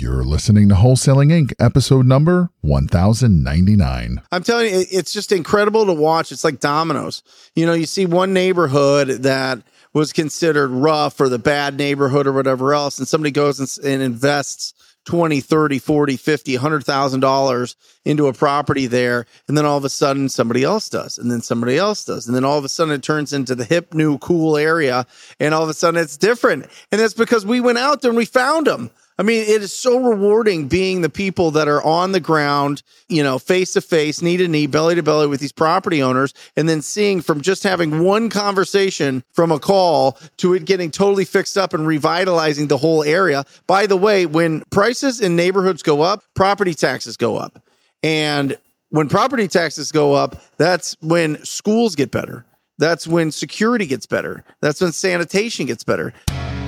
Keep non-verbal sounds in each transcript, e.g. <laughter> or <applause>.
You're listening to Wholesaling Inc., episode number 1099. I'm telling you, it's just incredible to watch. It's like dominoes. You know, you see one neighborhood that was considered rough or the bad neighborhood or whatever else, and somebody goes and, and invests 20, 30, 40, 50, $100,000 into a property there. And then all of a sudden somebody else does. And then somebody else does. And then all of a sudden it turns into the hip, new, cool area. And all of a sudden it's different. And that's because we went out there and we found them. I mean, it is so rewarding being the people that are on the ground, you know, face to face, knee to knee, belly to belly with these property owners, and then seeing from just having one conversation from a call to it getting totally fixed up and revitalizing the whole area. By the way, when prices in neighborhoods go up, property taxes go up. And when property taxes go up, that's when schools get better. That's when security gets better. That's when sanitation gets better.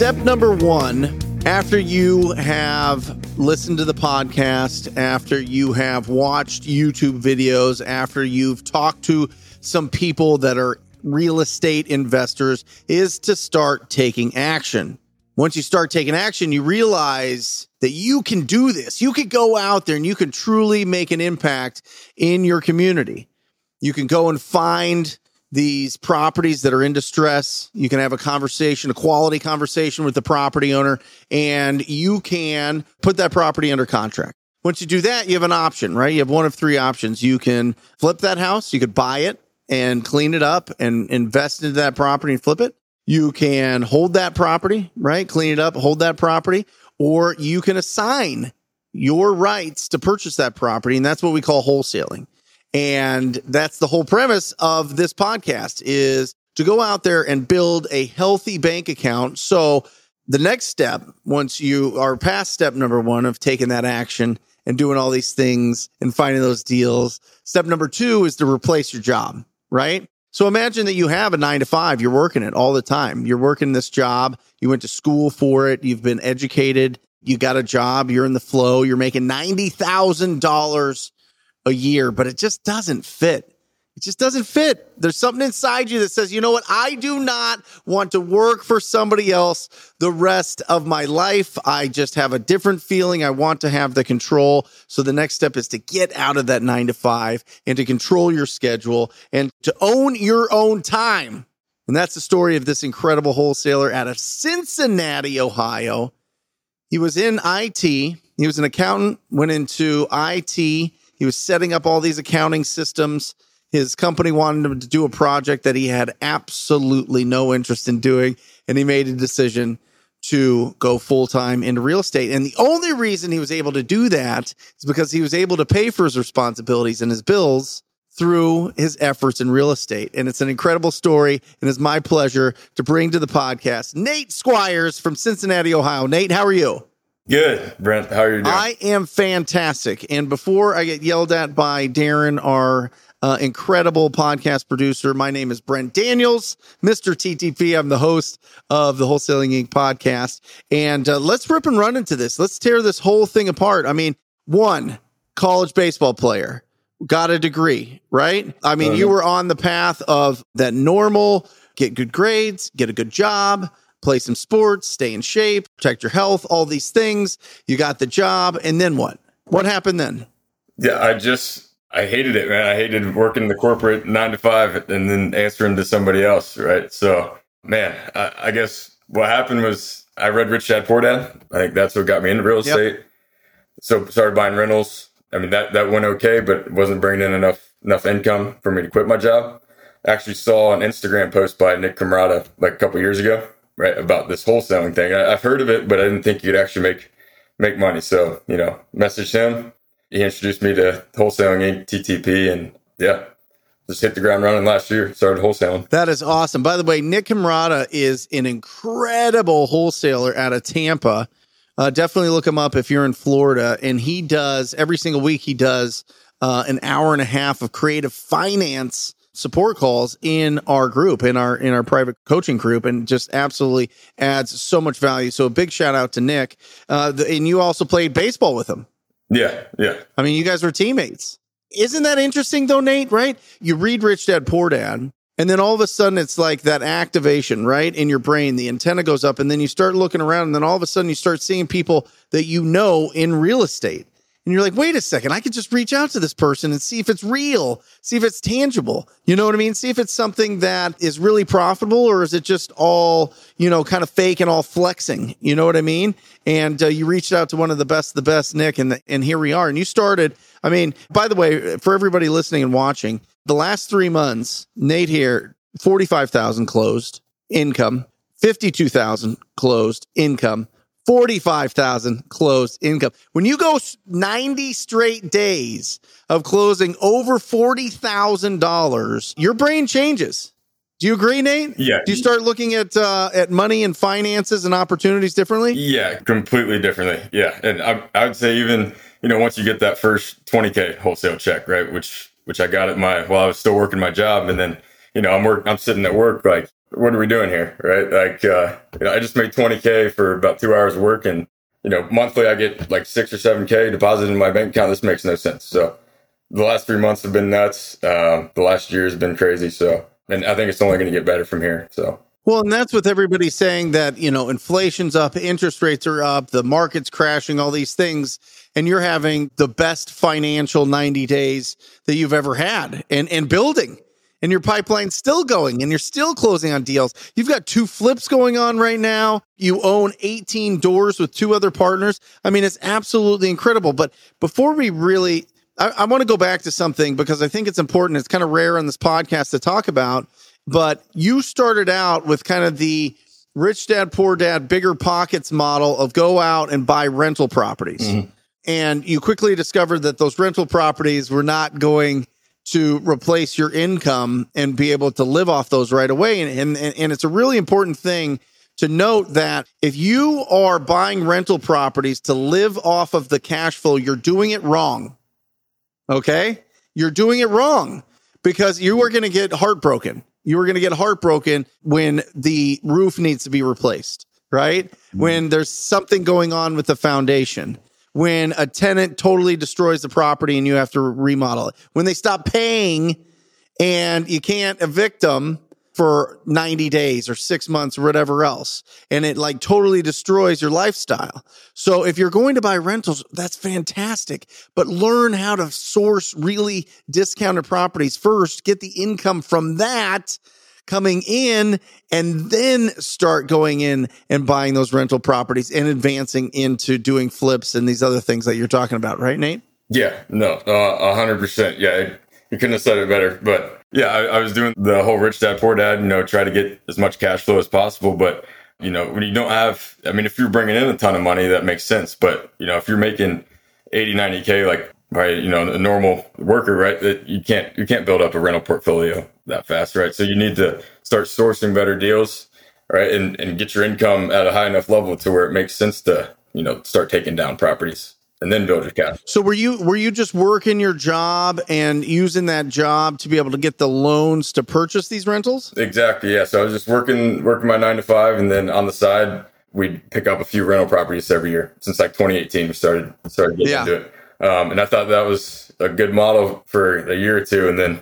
Step number one after you have listened to the podcast, after you have watched YouTube videos, after you've talked to some people that are real estate investors, is to start taking action. Once you start taking action, you realize that you can do this. You can go out there and you can truly make an impact in your community. You can go and find these properties that are in distress. You can have a conversation, a quality conversation with the property owner, and you can put that property under contract. Once you do that, you have an option, right? You have one of three options. You can flip that house, you could buy it and clean it up and invest into that property and flip it. You can hold that property, right? Clean it up, hold that property, or you can assign your rights to purchase that property. And that's what we call wholesaling. And that's the whole premise of this podcast is to go out there and build a healthy bank account. So the next step, once you are past step number one of taking that action and doing all these things and finding those deals, step number two is to replace your job, right? So imagine that you have a nine to five, you're working it all the time. You're working this job. You went to school for it. You've been educated. You got a job. You're in the flow. You're making $90,000 a year, but it just doesn't fit. It just doesn't fit. There's something inside you that says, you know what? I do not want to work for somebody else the rest of my life. I just have a different feeling. I want to have the control. So the next step is to get out of that nine to five and to control your schedule and to own your own time. And that's the story of this incredible wholesaler out of Cincinnati, Ohio. He was in IT. He was an accountant, went into IT. He was setting up all these accounting systems. His company wanted him to do a project that he had absolutely no interest in doing. And he made a decision to go full time into real estate. And the only reason he was able to do that is because he was able to pay for his responsibilities and his bills through his efforts in real estate. And it's an incredible story. And it's my pleasure to bring to the podcast Nate Squires from Cincinnati, Ohio. Nate, how are you? Good, Brent. How are you doing? I am fantastic. And before I get yelled at by Darren, our uh, incredible podcast producer, my name is Brent Daniels, Mr. TTP. I'm the host of the Wholesaling Inc. podcast. And uh, let's rip and run into this. Let's tear this whole thing apart. I mean, one, college baseball player, got a degree, right? I mean, uh-huh. you were on the path of that normal, get good grades, get a good job, play some sports, stay in shape, protect your health, all these things. You got the job. And then what? What happened then? Yeah, I just, I hated it, man. I hated working the corporate nine to five and then answering to somebody else, right? So, man, I, I guess what happened was I read Rich Dad Poor Dad. I think that's what got me into real estate. Yep. So started buying rentals. I mean that that went okay, but wasn't bringing in enough enough income for me to quit my job. I actually saw an Instagram post by Nick Camarada like a couple years ago, right, about this wholesaling thing. I, have heard of it, but I didn't think you could actually make make money. So you know, messaged him. He introduced me to wholesaling. TTP, and yeah, just hit the ground running last year. Started wholesaling. That is awesome. By the way, Nick Camarada is an incredible wholesaler out of Tampa. Uh, definitely look him up if you're in Florida. And he does every single week, he does uh, an hour and a half of creative finance support calls in our group in our in our private coaching group and just absolutely adds so much value. So a big shout out to nick. Uh, the, and you also played baseball with him. Yeah, yeah. i mean you guys were teammates. Isn't that interesting though nate right? You read rich dad poor dad and then all of a sudden it's like that activation right in your brain. The antenna goes up and then you start looking around and then all of a sudden you start seeing people that you know in real estate and you're like, wait a second, I could just reach out to this person and see if it's real, see if it's tangible. You know what I mean? See if it's something that is really profitable or is it just all, you know, kind of fake and all flexing? You know what I mean? And uh, you reached out to one of the best, the best, Nick, and, the, and here we are. And you started, I mean, by the way, for everybody listening and watching, the last three months, Nate here, 45,000 closed income, 52,000 closed income. 45,000 closed income. When you go 90 straight days of closing over $40,000, your brain changes. Do you agree, Nate? Yeah. Do you start looking at uh, at money and finances and opportunities differently? Yeah, completely differently. Yeah, and I, I would say even you know once you get that first 20k wholesale check, right, which which I got at my while I was still working my job, and then you know I'm work I'm sitting at work like what are we doing here, right? Like uh, you know I just made 20k for about two hours of work, and you know monthly I get like six or seven k deposited in my bank account. This makes no sense. So the last three months have been nuts. Um, the last year has been crazy. So and I think it's only going to get better from here. So. Well, and that's with everybody saying that, you know, inflation's up, interest rates are up, the market's crashing, all these things. And you're having the best financial 90 days that you've ever had and, and building. And your pipeline's still going and you're still closing on deals. You've got two flips going on right now. You own 18 doors with two other partners. I mean, it's absolutely incredible. But before we really I, I want to go back to something because I think it's important. It's kind of rare on this podcast to talk about, but you started out with kind of the rich dad, poor dad, bigger pockets model of go out and buy rental properties. Mm-hmm. And you quickly discovered that those rental properties were not going to replace your income and be able to live off those right away. And, and, and it's a really important thing to note that if you are buying rental properties to live off of the cash flow, you're doing it wrong. Okay. You're doing it wrong because you are going to get heartbroken. You are going to get heartbroken when the roof needs to be replaced, right? Mm-hmm. When there's something going on with the foundation, when a tenant totally destroys the property and you have to remodel it, when they stop paying and you can't evict them for 90 days or six months or whatever else. And it like totally destroys your lifestyle. So if you're going to buy rentals, that's fantastic, but learn how to source really discounted properties first, get the income from that coming in and then start going in and buying those rental properties and advancing into doing flips and these other things that you're talking about, right, Nate? Yeah, no, uh, a hundred percent. Yeah, you couldn't have said it better. But yeah, I, I, was doing the whole rich dad, poor dad, you know, try to get as much cash flow as possible. But, you know, when you don't have, I mean, if you're bringing in a ton of money, that makes sense. But, you know, if you're making 80, 90K, like by, you know, a normal worker, right, that you can't, you can't build up a rental portfolio that fast, right? So you need to start sourcing better deals, right? And, and get your income at a high enough level to where it makes sense to, you know, start taking down properties and then build your cash. So were you were you just working your job and using that job to be able to get the loans to purchase these rentals? Exactly. Yeah. So I was just working working my nine to five, and then on the side we'd pick up a few rental properties every year since like 2018. We started started getting yeah. into it, um, and I thought that was a good model for a year or two, and then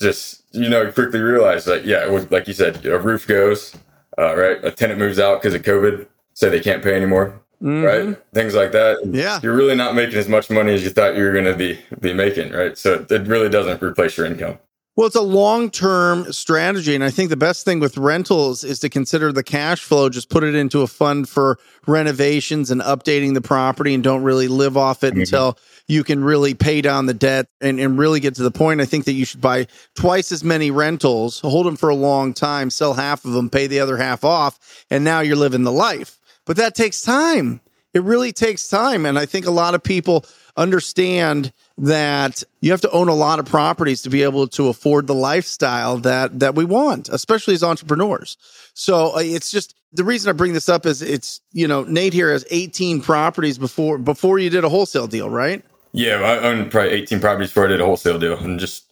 just you know quickly realized that yeah, it was like you said, a roof goes, uh, right, a tenant moves out because of COVID, say they can't pay anymore mm-hmm. right? Things like that. Yeah. You're really not making as much money as you thought you were going to be, be making, right? So it really doesn't replace your income. Well, it's a long term strategy. And I think the best thing with rentals is to consider the cash flow, just put it into a fund for renovations and updating the property and don't really live off it mm-hmm. until you can really pay down the debt and, and really get to the point. I think that you should buy twice as many rentals, hold them for a long time, sell half of them, pay the other half off, and now you're living the life. But that takes time. It really takes time. And I think a lot of people understand that you have to own a lot of properties to be able to afford the lifestyle that that we want, especially as entrepreneurs. So uh, it's just the reason I bring this up is it's you know Nate here has 18 properties before before you did a wholesale deal, right? Yeah, I owned probably 18 properties before I did a wholesale deal, and just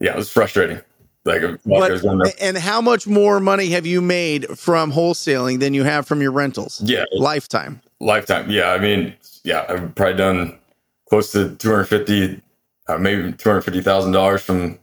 yeah, it was frustrating. Like, but, and how much more money have you made from wholesaling than you have from your rentals? Yeah, lifetime. Lifetime. Yeah, I mean, yeah, I've probably done close to 250, uh, maybe 250 thousand dollars from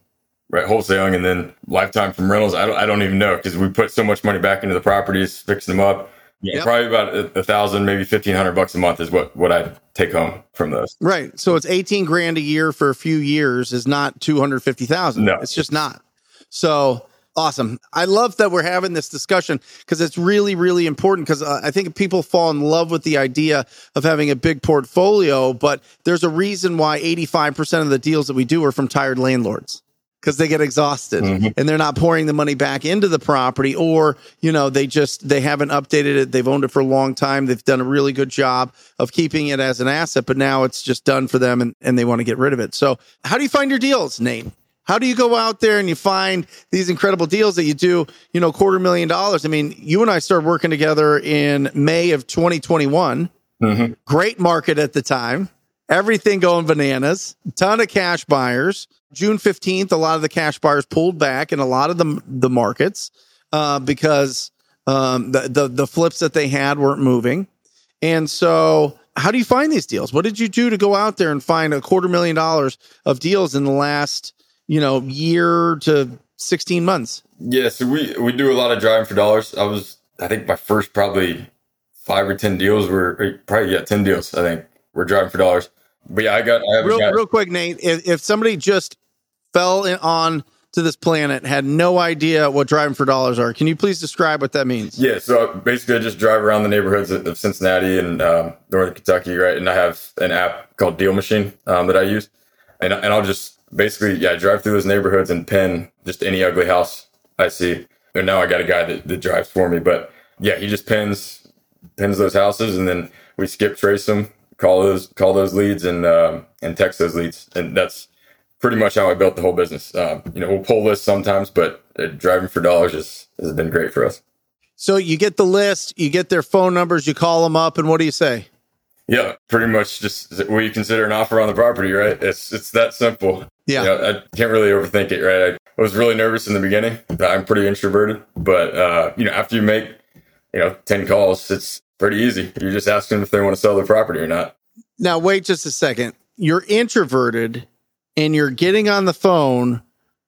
right wholesaling, and then lifetime from rentals. I don't, I don't even know because we put so much money back into the properties, fixing them up. Yeah, yep. probably about a, a, thousand, maybe fifteen hundred bucks a month is what what I take home from those. Right. So it's eighteen grand a year for a few years is not two hundred fifty thousand. No, it's just not. So awesome. I love that we're having this discussion because it's really, really important. Because uh, I think people fall in love with the idea of having a big portfolio, but there's a reason why eighty five percent of the deals that we do are from tired landlords because they get exhausted mm-hmm. and they're not pouring the money back into the property or you know they just they haven't updated it they've owned it for a long time they've done a really good job of keeping it as an asset but now it's just done for them and, and they want to get rid of it so how do you find your deals nate how do you go out there and you find these incredible deals that you do you know quarter million dollars i mean you and i started working together in may of 2021 mm-hmm. great market at the time everything going bananas ton of cash buyers June 15th, a lot of the cash buyers pulled back in a lot of the, the markets uh, because um, the, the, the flips that they had weren't moving. And so, how do you find these deals? What did you do to go out there and find a quarter million dollars of deals in the last, you know, year to 16 months? Yeah, so we we do a lot of driving for dollars. I was, I think, my first probably five or ten deals were probably yeah, ten deals. I think we're driving for dollars. But yeah, I got I real real quick, Nate. If, if somebody just fell in, on to this planet had no idea what driving for dollars are. Can you please describe what that means? Yeah, so basically, I just drive around the neighborhoods of Cincinnati and um, northern Kentucky, right? And I have an app called Deal Machine um, that I use, and and I'll just basically yeah I drive through those neighborhoods and pin just any ugly house I see. And now I got a guy that, that drives for me, but yeah, he just pins pins those houses, and then we skip trace them, call those call those leads, and um, and text those leads, and that's pretty much how I built the whole business. Um, you know, we'll pull lists sometimes, but uh, driving for dollars has, has been great for us. So you get the list, you get their phone numbers, you call them up, and what do you say? Yeah, pretty much just what you consider an offer on the property, right? It's it's that simple. Yeah, you know, I can't really overthink it, right? I was really nervous in the beginning. I'm pretty introverted, but uh, you know, after you make you know ten calls, it's pretty easy. You're just asking if they want to sell their property or not. Now, wait just a second. You're introverted and you're getting on the phone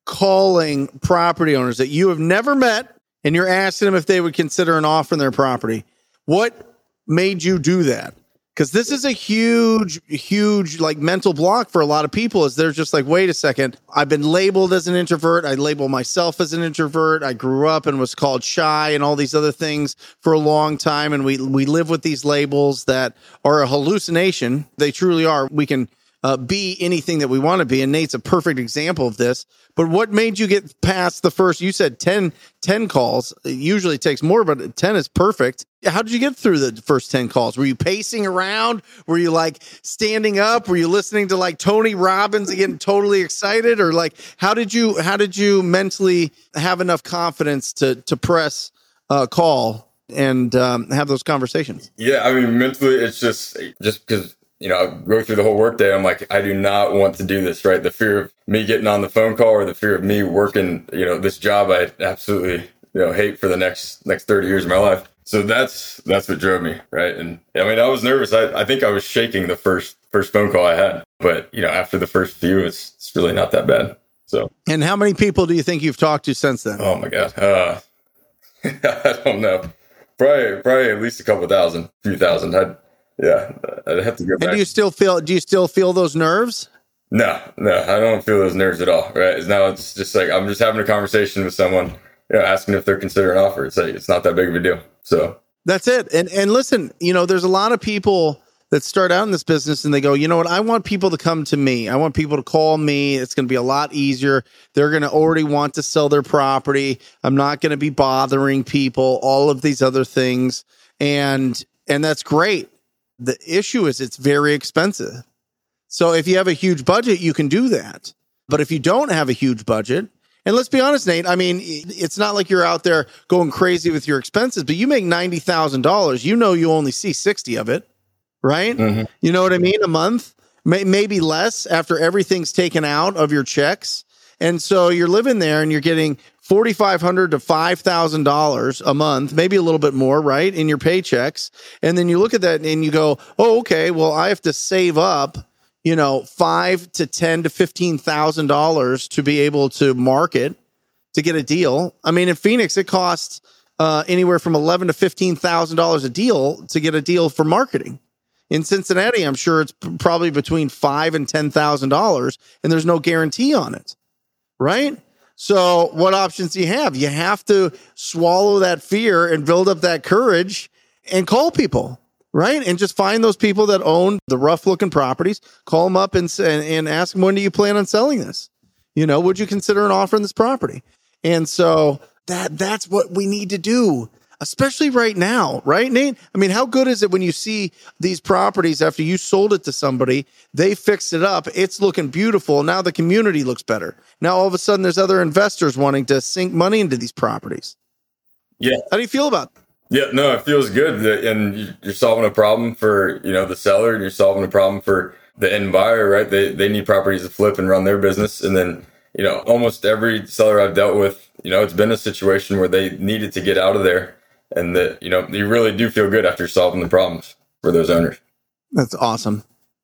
calling property owners that you have never met and you're asking them if they would consider an offer on their property. What made you do that? Because this is a huge, huge like mental block for a lot of people. Is they're just like, wait a second, I've been labeled as an introvert. I label myself as an introvert. I grew up and was called shy and all these other things for a long time, and we we live with these labels that are a hallucination. They truly are. We can uh, be anything that we want to be. And Nate's a perfect example of this. But what made you get past the first? You said 10, 10 calls. It usually takes more, but 10 is perfect. How did you get through the first 10 calls? Were you pacing around? Were you like standing up? Were you listening to like Tony Robbins and getting totally excited? Or like, how did you, how did you mentally have enough confidence to, to press a call and um, have those conversations? Yeah. I mean, mentally, it's just, just because you know, I go through the whole workday. I'm like, I do not want to do this, right? The fear of me getting on the phone call or the fear of me working, you know, this job I absolutely, you know, hate for the next, next 30 years of my life. So that's, that's what drove me. Right. And I mean, I was nervous. I, I think I was shaking the first, first phone call I had, but you know, after the first few, it's, it's really not that bad. So, and how many people do you think you've talked to since then? Oh my God. Uh, <laughs> I don't know. Probably, probably at least a couple thousand, few thousand. I'd, yeah, I'd have to go. And do you still feel? Do you still feel those nerves? No, no, I don't feel those nerves at all. Right now, it's just like I'm just having a conversation with someone, you know, asking if they're considering an offer. It's like it's not that big of a deal. So that's it. And and listen, you know, there's a lot of people that start out in this business and they go, you know what? I want people to come to me. I want people to call me. It's going to be a lot easier. They're going to already want to sell their property. I'm not going to be bothering people. All of these other things, and and that's great. The issue is it's very expensive. So if you have a huge budget, you can do that. But if you don't have a huge budget And let's be honest, Nate. I mean, it's not like you're out there going crazy with your expenses, but you make ninety thousand dollars. You know, you only see sixty of it, right? Mm-hmm. You know what I mean? A month, May- maybe less after everything's taken out of your checks. And so you're living there and you're getting forty five hundred to five thousand dollars a month, maybe a little bit more, right, in your paychecks. And then you look at that and you go, "Oh, okay. Well, I have to save up." you know, five to ten to fifteen thousand dollars to be able to market to get a deal. I mean, in Phoenix, it costs uh, anywhere from eleven to fifteen thousand dollars a deal to get a deal for marketing. In Cincinnati, I'm sure it's p- probably between five and ten thousand dollars, and there's no guarantee on it, right? So, what options do you have? You have to swallow that fear and build up that courage and call people right? And just find those people that own the rough looking properties, call them up and, and, and ask them, when do you plan on selling this? You know, would you consider an offer on this property? And so that that's what we need to do, especially right now, right, Nate? I mean, how good is it when you see these properties after you sold it to somebody, they fixed it up, it's looking beautiful. Now the community looks better. Now all of a sudden there's other investors wanting to sink money into these properties. Yeah. How do you feel about that? Yeah, no, it feels good, and you're solving a problem for you know the seller, and you're solving a problem for the end buyer, right? They they need properties to flip and run their business, and then you know almost every seller I've dealt with, you know, it's been a situation where they needed to get out of there, and that you know you really do feel good after solving the problems for those owners. That's awesome.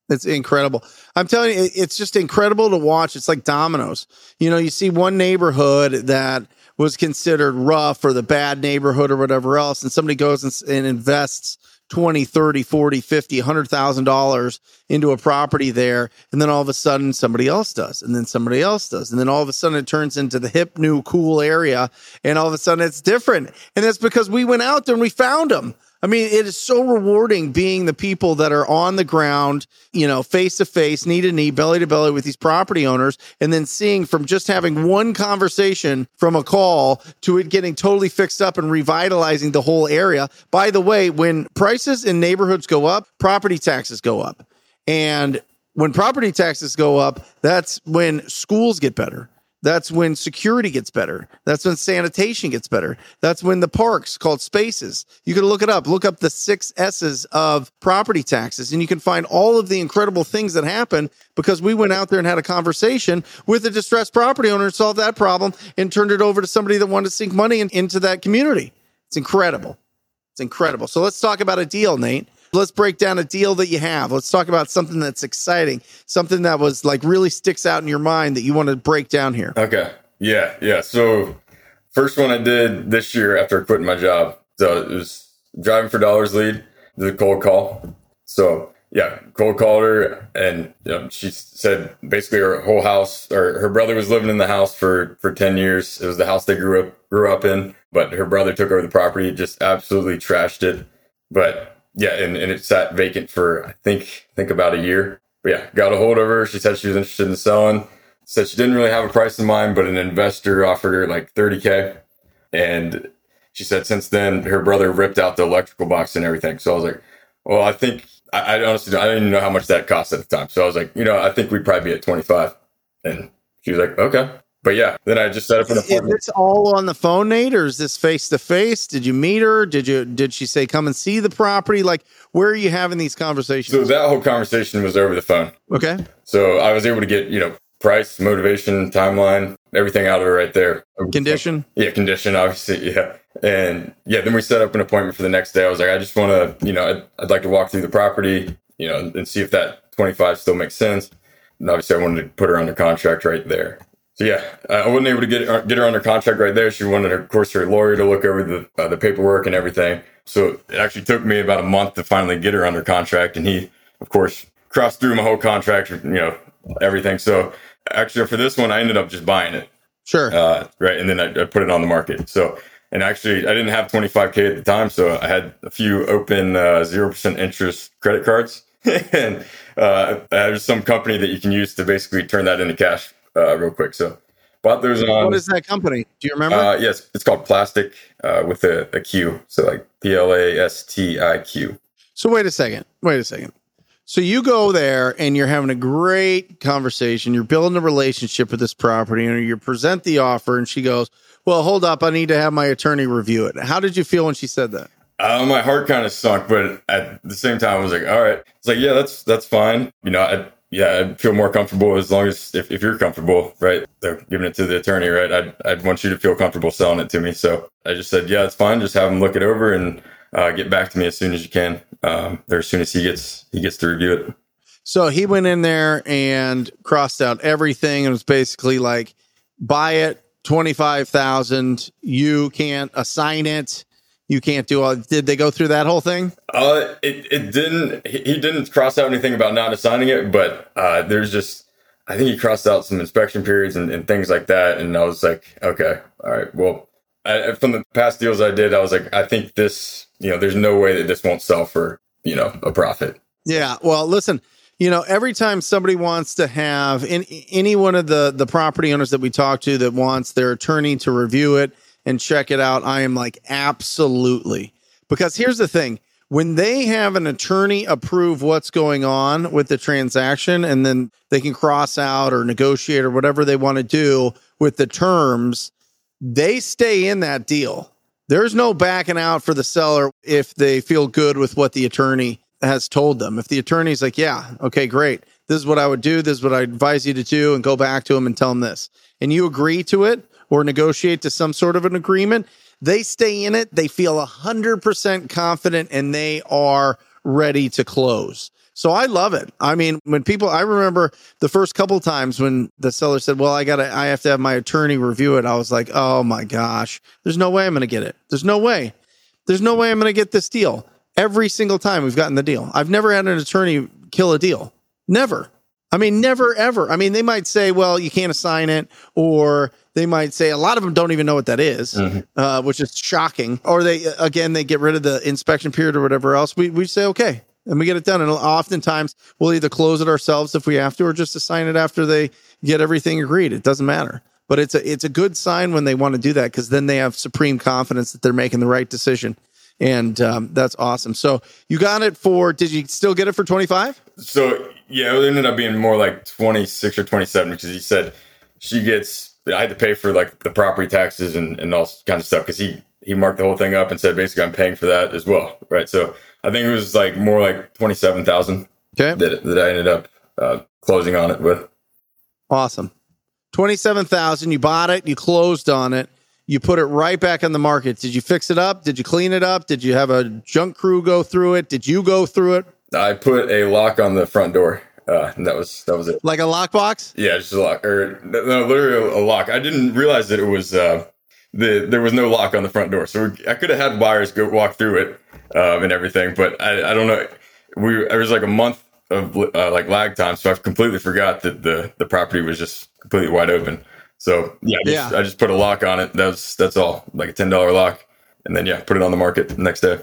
It's incredible. I'm telling you, it's just incredible to watch. It's like dominoes. You know, you see one neighborhood that was considered rough or the bad neighborhood or whatever else and somebody goes and, and invests 20 30 40 50 100000 dollars into a property there and then all of a sudden somebody else does and then somebody else does and then all of a sudden it turns into the hip new cool area and all of a sudden it's different. And that's because we went out there and we found them I mean, it is so rewarding being the people that are on the ground, you know, face to face, knee to knee, belly to belly with these property owners, and then seeing from just having one conversation from a call to it getting totally fixed up and revitalizing the whole area. By the way, when prices in neighborhoods go up, property taxes go up. And when property taxes go up, that's when schools get better. That's when security gets better. That's when sanitation gets better. That's when the parks called spaces. You can look it up. Look up the six S's of property taxes, and you can find all of the incredible things that happen because we went out there and had a conversation with a distressed property owner and solved that problem and turned it over to somebody that wanted to sink money in, into that community. It's incredible. It's incredible. So let's talk about a deal, Nate. Let's break down a deal that you have. Let's talk about something that's exciting, something that was like really sticks out in your mind that you want to break down here. Okay. Yeah. Yeah. So, first one I did this year after quitting my job. So, it was driving for dollars lead, the cold call. So, yeah, cold called her and you know, she said basically her whole house or her brother was living in the house for, for 10 years. It was the house they grew up, grew up in, but her brother took over the property, just absolutely trashed it. But yeah, and, and it sat vacant for I think think about a year. But yeah, got a hold of her. She said she was interested in selling. Said she didn't really have a price in mind, but an investor offered her like 30k. And she said since then her brother ripped out the electrical box and everything. So I was like, well, I think I, I honestly I didn't even know how much that cost at the time. So I was like, you know, I think we'd probably be at 25. And she was like, okay but yeah, then I just set up an appointment. Is this all on the phone, Nate, or is this face to face? Did you meet her? Did you did she say come and see the property? Like, where are you having these conversations? So that whole conversation was over the phone. Okay. So I was able to get you know price, motivation, timeline, everything out of it right there. Condition. Yeah, condition, obviously. <laughs> Yeah. And yeah, then we set up an appointment for the next day. I was like, I just want to, you know, I'd, I'd like to walk through the property, you know, and see if that 25 still makes sense. And obviously, I wanted to put her under contract right there. So yeah, I wasn't able to get her, get her under contract right there. She wanted, of course, her lawyer to look over the uh, the paperwork and everything. So it actually took me about a month to finally get her under contract, and he, of course, crossed through my whole contract, you know, everything. So actually, for this one, I ended up just buying it. Sure. Uh, right, and then I, I, put it on the market. So, and actually, I didn't have 25k at the time, so I had a few open uh, zero uh, percent interest credit cards, <laughs> and uh, there's some company that you can use to basically turn that into cash uh, real quick. So bought those on. What is that company? Do you remember? Uh, yes, it's called Plastiq uh, with a, a Q. So like P L A S T I Q. So wait a second. Wait a second. So you go there and you're having a great conversation. You're building a relationship with this property and you present the offer and she goes, well, hold up. I need to have my attorney review it. How did you feel when she said that? Uh, my heart kind of sunk, but at the same time, I was like, all right. It's like, yeah, that's, that's fine. You know, I, yeah, I'd feel more comfortable as long as if, if you're comfortable, right? They're giving it to the attorney, right? I'd, I'd want you to feel comfortable selling it to me. So I just said, yeah, it's fine. Just have him look it over and uh, get back to me as soon as you can. Um, or as soon as he gets, he gets to review it. So he went in there and crossed out everything and was basically like, buy it, 25,000. You can't assign it. You can't do all. Did they go through that whole thing? Uh, it, it didn't, he, didn't cross out anything about not assigning it, but, uh, there's just, I think he crossed out some inspection periods and, and things like that. And I was like, okay, all right, well, I, from the past deals I did, I was like, I think this, you know, there's no way that this won't sell for, you know, a profit. Yeah. Well, listen, you know, every time somebody wants to have in, any one of the the property owners that we talk to that wants their attorney to review it and check it out, I am like absolutely. Because here's the thing, when they have an attorney approve what's going on with the transaction and then they can cross out or negotiate or whatever they want to do with the terms, they stay in that deal. There's no backing out for the seller if they feel good with what the attorney has told them. If the attorney's like, yeah, okay, great. This is what I would do. This is what I advise you to do and go back to them and tell them this. And you agree to it or negotiate to some sort of an agreement. They stay in it. They feel 100% confident and they are ready to close. So I love it. I mean, when people, I remember the first couple times when the seller said, "Well, I got to, I have to have my attorney review it." I was like, "Oh my gosh, there's no way I'm going to get it. There's no way. There's no way I'm going to get this deal." every single time we've gotten the deal. I've never had an attorney kill a deal. Never. I mean, never ever. I mean, they might say, well, you can't assign it, or they might say a lot of them don't even know what that is, mm-hmm. uh, which is shocking. Or they, again, they get rid of the inspection period or whatever else. We, we say, okay, and we get it done. And oftentimes we'll either close it ourselves if we have to, or just assign it after they get everything agreed. It doesn't matter. But it's a, it's a good sign when they want to do that because then they have supreme confidence that they're making the right decision and um, that's awesome. So you got it for? Did you still get it for twenty five? So yeah, it ended up being more like twenty six or twenty seven because he said she gets. I had to pay for like the property taxes and, and all kinds of stuff because he he marked the whole thing up and said basically I'm paying for that as well, right? So I think it was like more like twenty seven thousand. Okay, that that I ended up uh, closing on it with. Awesome, twenty seven thousand. You bought it, you closed on it you put it right back on the market. Did you fix it up? Did you clean it up? Did you have a junk crew go through it? Did you go through it? I put a lock on the front door. Uh, and that was that was it. Like a lockbox? Yeah, just a lock, or no, literally a lock. I didn't realize that it was uh, the there was no lock on the front door, so I could have had buyers go walk through it um, and everything. But I, I don't know. We there was like a month of uh, like lag time, so I completely forgot that the the property was just completely wide open. So yeah, I just, yeah. I just put a lock on it. That's that's all, like a ten dollar lock, and then yeah, put it on the market the next day.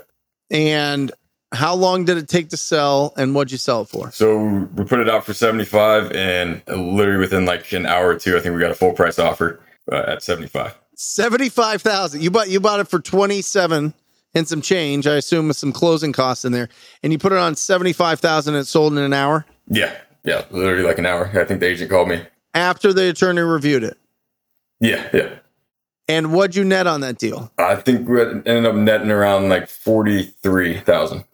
And how long did it take to sell, and what'd you sell it for? So we put it out for seventy five, and literally within like an hour or two, I think we got a full price offer uh, at seventy five. Seventy five thousand. You bought you bought it for twenty seven and some change. I assume with some closing costs in there, and you put it on seventy five thousand. and It sold in an hour. Yeah, yeah, literally like an hour. I think the agent called me after the attorney reviewed it. Yeah, yeah. And what'd you net on that deal? I think we ended up netting around like forty three thousand.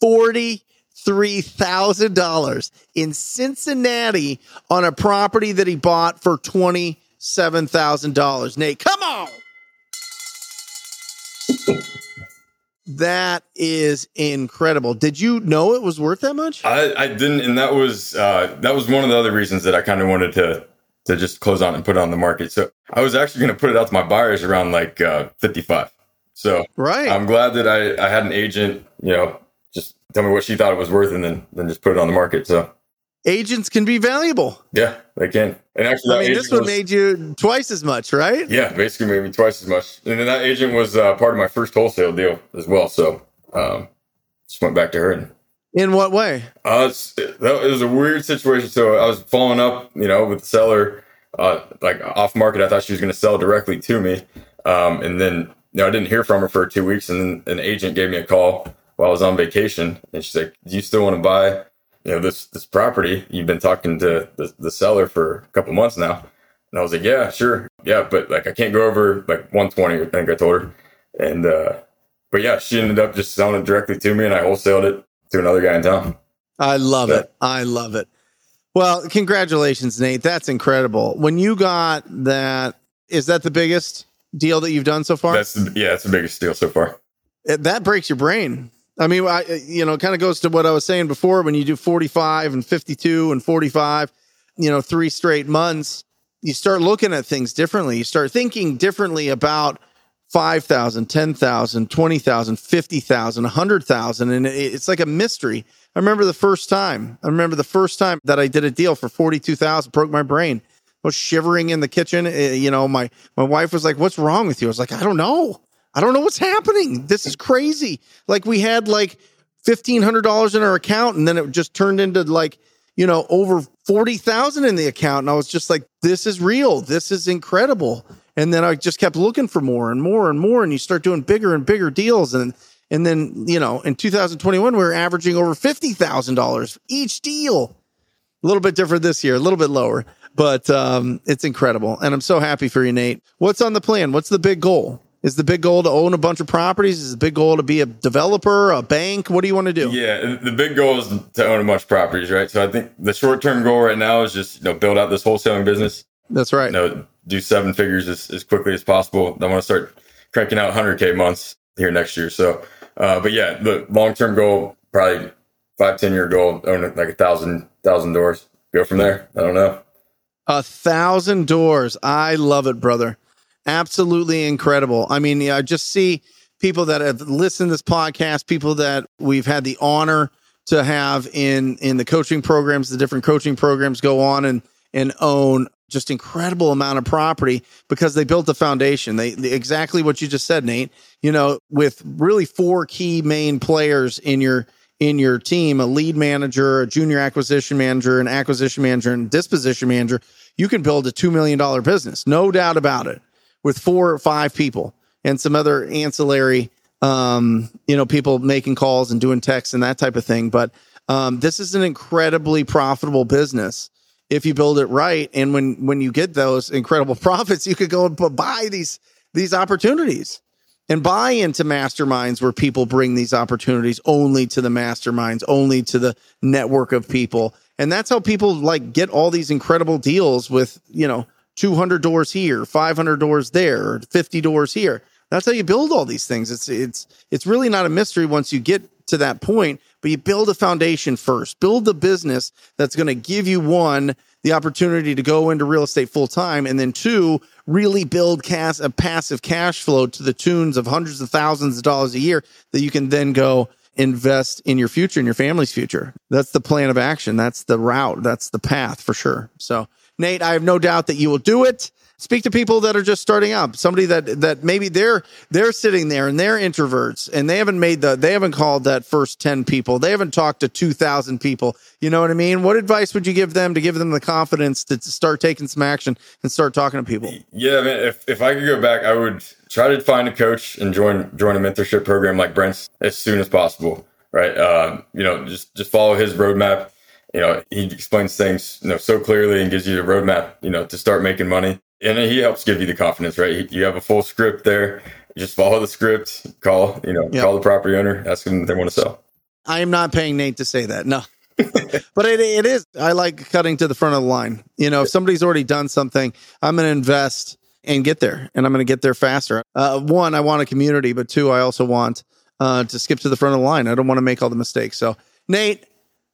Forty three thousand dollars in Cincinnati on a property that he bought for twenty seven thousand dollars. Nate, come on. that is incredible. Did you know it was worth that much? I, I didn't, and that was uh, that was one of the other reasons that I kind of wanted to to just close on and put it on the market. So I was actually going to put it out to my buyers around like uh, 55. So right. I'm glad that I, I had an agent, you know, tell me what she thought it was worth and then, then just put it on the market. So agents can be valuable. Yeah, they can. And actually, I mean, this one was, made you twice as much, right? Yeah, basically made me twice as much. And then that agent was uh, part of my first wholesale deal as well. So um, just went back to her and in what way? Uh, it was a weird situation. So I was following up, you know, with the seller, uh, like off market. I thought she was going to sell directly to me. Um, and then, you know, I didn't hear from her for two weeks. And then an agent gave me a call while I was on vacation. And she's like, do you still want to buy you know, this this property, you've been talking to the, the seller for a couple months now. And I was like, yeah, sure. Yeah, but like I can't go over like 120, I think I told her. And uh but yeah, she ended up just selling it directly to me and I wholesaled it to another guy in town. I love it. I love it. Well, congratulations, Nate. That's incredible. When you got that, is that the biggest deal that you've done so far? That's the, yeah, that's the biggest deal so far. It- that breaks your brain. I mean, I, you know, it kind of goes to what I was saying before when you do 45 and 52 and 45, you know, three straight months, you start looking at things differently. You start thinking differently about 5,000, 10,000, 20,000, 50,000, 100,000. And it, it's like a mystery. I remember the first time, I remember the first time that I did a deal for 42,000, broke my brain. I was shivering in the kitchen. Eh, You know, my, my wife was like, what's wrong with you? I was like, I don't know. I don't know what's happening. This is crazy. Like we had like fifteen hundred dollars in our account, and then it just turned into like you know over forty thousand in the account, and I was just like, "This is real. This is incredible." And then I just kept looking for more and more and more, and you start doing bigger and bigger deals, and and then you know in 2021 we were averaging over fifty thousand dollars each deal. A little bit different this year, a little bit lower, but um, it's incredible, and I'm so happy for you, Nate. What's on the plan? What's the big goal? Is the big goal to own a bunch of properties? Is the big goal to be a developer, a bank? What do you want to do? Yeah, the big goal is to own a bunch of properties, right? So I think the short term goal right now is just you know build out this wholesaling business. That's right. You know, do seven figures as, as quickly as possible. I want to start cranking out 100k months here next year. So, uh, but yeah, the long term goal probably five ten year goal own like a thousand thousand doors. Go from there. I don't know. A thousand doors. I love it, brother. Absolutely incredible. I mean, I just see people that have listened to this podcast, people that we've had the honor to have in in the coaching programs, the different coaching programs go on and and own just incredible amount of property because they built the foundation. They, exactly what you just said, Nate. You know, with really four key main players in your in your team, a lead manager, a junior acquisition manager, an acquisition manager, and disposition manager, you can build a $2 million business. No doubt about it with four or five people and some other ancillary, um, you know, people making calls and doing texts and that type of thing. But um, this is an incredibly profitable business if you build it right. And when, when you get those incredible <laughs> profits, you could go and buy these, these opportunities and buy into masterminds where people bring these opportunities only to the masterminds, only to the network of people. And that's how people like get all these incredible deals with, you know, 200 doors here, 500 doors there, 50 doors here. That's how you build all these things. It's it's it's really not a mystery once you get to that point, but you build a foundation first. Build the business that's going to give you one the opportunity to go into real estate full time and then two really build cash a passive cash flow to the tunes of hundreds of thousands of dollars a year that you can then go invest in your future and your family's future. That's the plan of action. That's the route. That's the path for sure. So, Nate, I have no doubt that you will do it. Speak to people that are just starting up. Somebody that that maybe they're they're sitting there and they're introverts and they haven't made the they haven't called that first 10 people. They haven't talked to 2000 people. You know what I mean? What advice would you give them to give them the confidence to, start taking some action and start talking to people? Yeah, man. If, if I could go back, I would try to find a coach and join join a mentorship program like Brent's as soon as possible. Right. Uh, you know, just just follow his roadmap. You know, he explains things you know so clearly and gives you the roadmap. You know, to start making money, and he helps give you the confidence. Right. You have a full script there. You just follow the script. Call. You know, Yep. call the property owner. Ask them if they want to sell. I am not paying Nate to say that. No. <laughs> but it, it is. I like cutting to the front of the line. You know, if somebody's already done something, I'm going to invest and get there, and I'm going to get there faster. Uh, one, I want a community, but two, I also want uh, to skip to the front of the line. I don't want to make all the mistakes. So, Nate,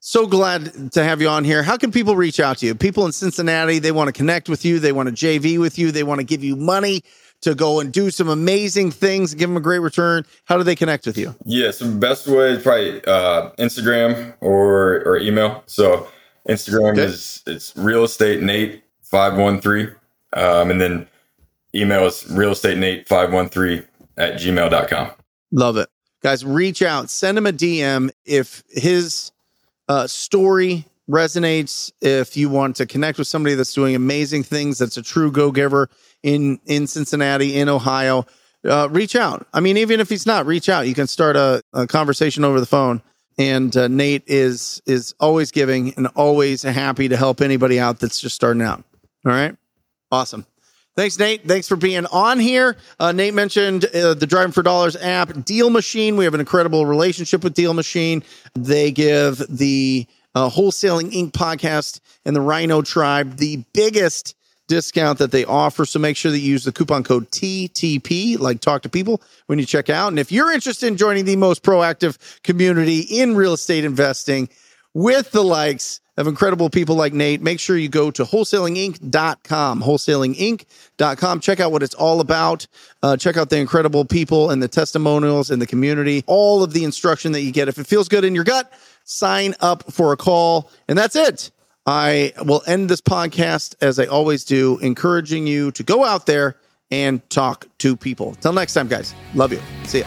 so glad to have you on here. How can people reach out to you? People in Cincinnati, they want to connect with you. They want to JV with you. They want to give you money to go and do some amazing things, give them a great return. How do they connect with you? Yeah, so best way is probably uh, Instagram or or email. So Instagram Okay. is it's real estate Nate five one three, um, and then email is real estate Nate five one three at gmail.com. Love it. Guys, reach out, send him a DM if his uh, story resonates, if you want to connect with somebody that's doing amazing things, that's a true go giver in, in Cincinnati, in Ohio. Uh, reach out. I mean, even if he's not, reach out. You can start a, a conversation over the phone and uh, Nate is is always giving and always happy to help anybody out that's just starting out. All right, awesome. Thanks, Nate. Thanks for being on here. Uh, Nate mentioned uh, the Driving for Dollars app, Deal Machine. We have an incredible relationship with Deal Machine. They give the uh, Wholesaling Inc. podcast and the Rhino Tribe the biggest discount that they offer. So make sure that you use the coupon code TTP, like talk to people when you check out. And if you're interested in joining the most proactive community in real estate investing with the likes of incredible people like Nate, make sure you go to wholesalinginc.com, wholesalinginc.com. Check out what it's all about. Uh, check out the incredible people and the testimonials and the community, all of the instruction that you get. If it feels good in your gut, sign up for a call. And that's it. I will end this podcast as I always do, encouraging you to go out there and talk to people. Till next time, guys. Love you. See ya.